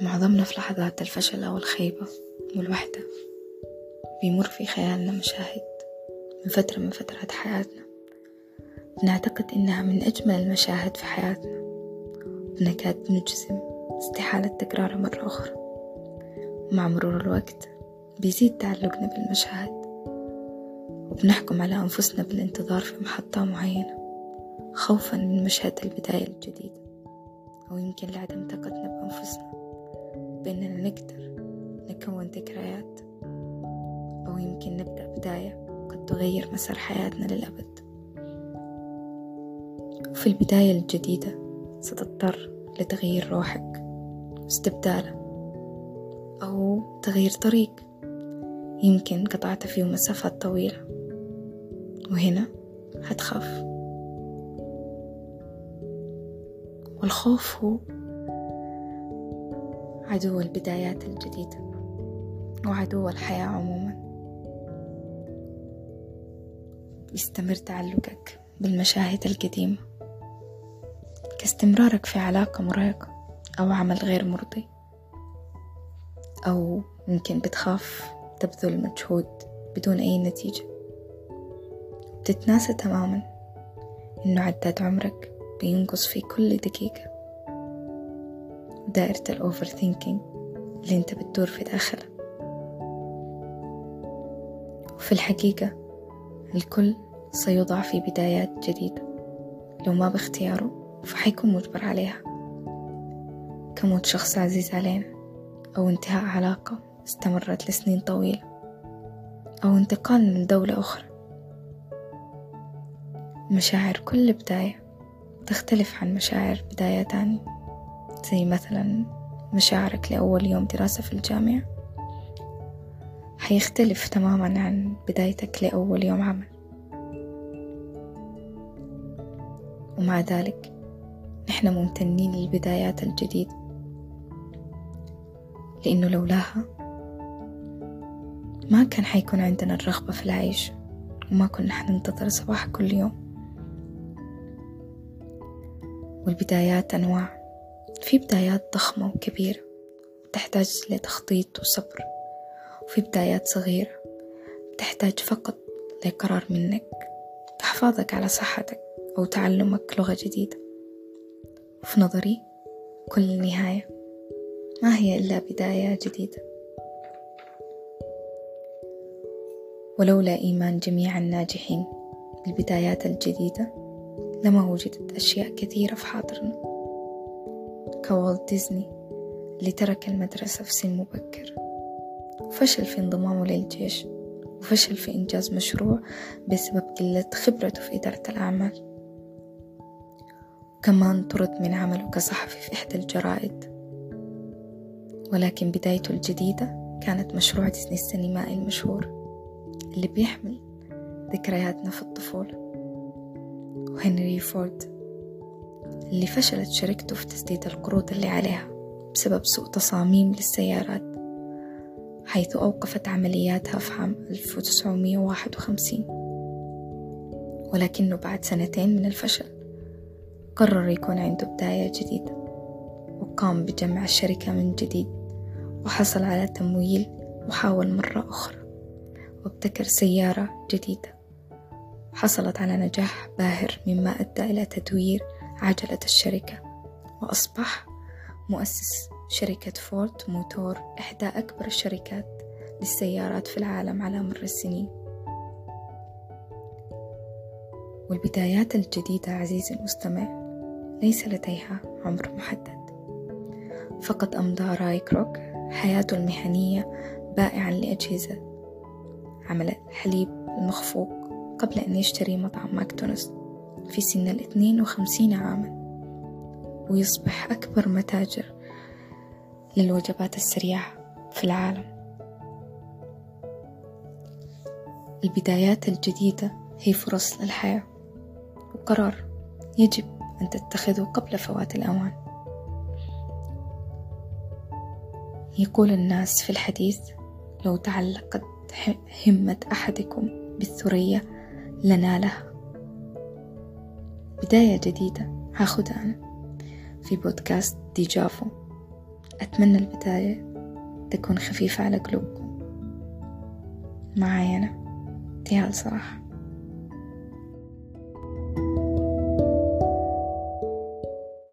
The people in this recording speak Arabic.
معظمنا في لحظات الفشل أو الخيبة والوحدة بيمر في خيالنا مشاهد من فترة من فترات حياتنا. بنعتقد إنها من أجمل المشاهد في حياتنا. بنكاد نجزم استحالة تكرارها مرة أخرى. ومع مرور الوقت بيزيد تعلقنا بالمشاهد. وبنحكم على أنفسنا بالانتظار في محطة معينة خوفا من مشهد البداية الجديدة أو يمكن لعدم ثقتنا بأنفسنا. بأننا نقدر نكون ذكريات أو يمكن نبدأ بداية قد تغير مسار حياتنا للأبد. وفي البداية الجديدة ستضطر لتغيير روحك واستبداله أو تغيير طريق. يمكن قطعت فيه مسافات طويلة وهنا هتخاف والخوف هو عدو البدايات الجديدة وعدو الحياة عموما. يستمر تعلقك بالمشاهد القديمة كاستمرارك في علاقة مرهقة أو عمل غير مرضي أو يمكن بتخاف تبذل مجهود بدون أي نتيجة. بتتناسى تماما إنه عداد عمرك بينقص في كل دقيقة. ودائرة الأوفر ثينكينج اللي أنت بتدور في داخلها. وفي الحقيقة الكل سيوضع في بدايات جديدة. لو ما باختياره فحيكون مجبر عليها. كموت شخص عزيز علينا. أو انتهاء علاقة استمرت لسنين طويلة. أو انتقال لدولة أخرى. مشاعر كل بداية تختلف عن مشاعر بداية تانية. زي مثلا مشاعرك لأول يوم دراسة في الجامعة حيختلف تماما عن بدايتك لأول يوم عمل. ومع ذلك نحن ممتنين للبدايات الجديدة لأنه لولاها ما كان حيكون عندنا الرغبة في العيش وما كنا حننتظر صباح كل يوم. والبدايات أنواع. في بدايات ضخمة وكبيرة تحتاج لتخطيط وصبر وفي بدايات صغيرة تحتاج فقط لقرار منك تحفظك على صحتك أو تعلمك لغة جديدة. وفي نظري كل نهاية ما هي إلا بداية جديدة. ولولا إيمان جميع الناجحين بالبدايات الجديدة لما وجدت أشياء كثيرة في حاضرنا. كوالت ديزني اللي ترك المدرسة في سن مبكر. وفشل في انضمامه للجيش وفشل في إنجاز مشروع بسبب قلة خبرته في إدارة الأعمال. كمان طرد من عمله كصحفي في إحدى الجرائد. ولكن بدايته الجديدة كانت مشروع ديزني السينمائي المشهور اللي بيحمل ذكرياتنا في الطفولة. وهنري فورد. اللي فشلت شركته في تسديد القروض اللي عليها بسبب سوء تصاميم للسيارات حيث أوقفت عملياتها في عام 1951 ولكنه بعد سنتين من الفشل قرر يكون عنده بداية جديدة وقام بجمع الشركة من جديد وحصل على تمويل وحاول مرة أخرى وابتكر سيارة جديدة حصلت على نجاح باهر مما أدى إلى تدوير عجلة الشركة وأصبح مؤسس شركة فورد موتور إحدى أكبر الشركات للسيارات في العالم على مر السنين. والبدايات الجديدة عزيزي المستمع ليس لديها عمر محدد. فقد أمضى راي كروك حياته المهنية بائعا لأجهزة عمل الحليب المخفوق قبل أن يشتري مطعم ماكدونالدز. في سن الاثنين وخمسين عاما ويصبح أكبر متاجر للوجبات السريعة في العالم. البدايات الجديدة هي فرص للحياة وقرار يجب أن تتخذه قبل فوات الأوان. يقول الناس في الحديث لو تعلقت همة أحدكم بالثريا لنالها. بداية جديدة هاخدها أنا في بودكاست ديجافو. أتمنى البداية تكون خفيفة على قلوبكم. معاي أنا تيال صراحة.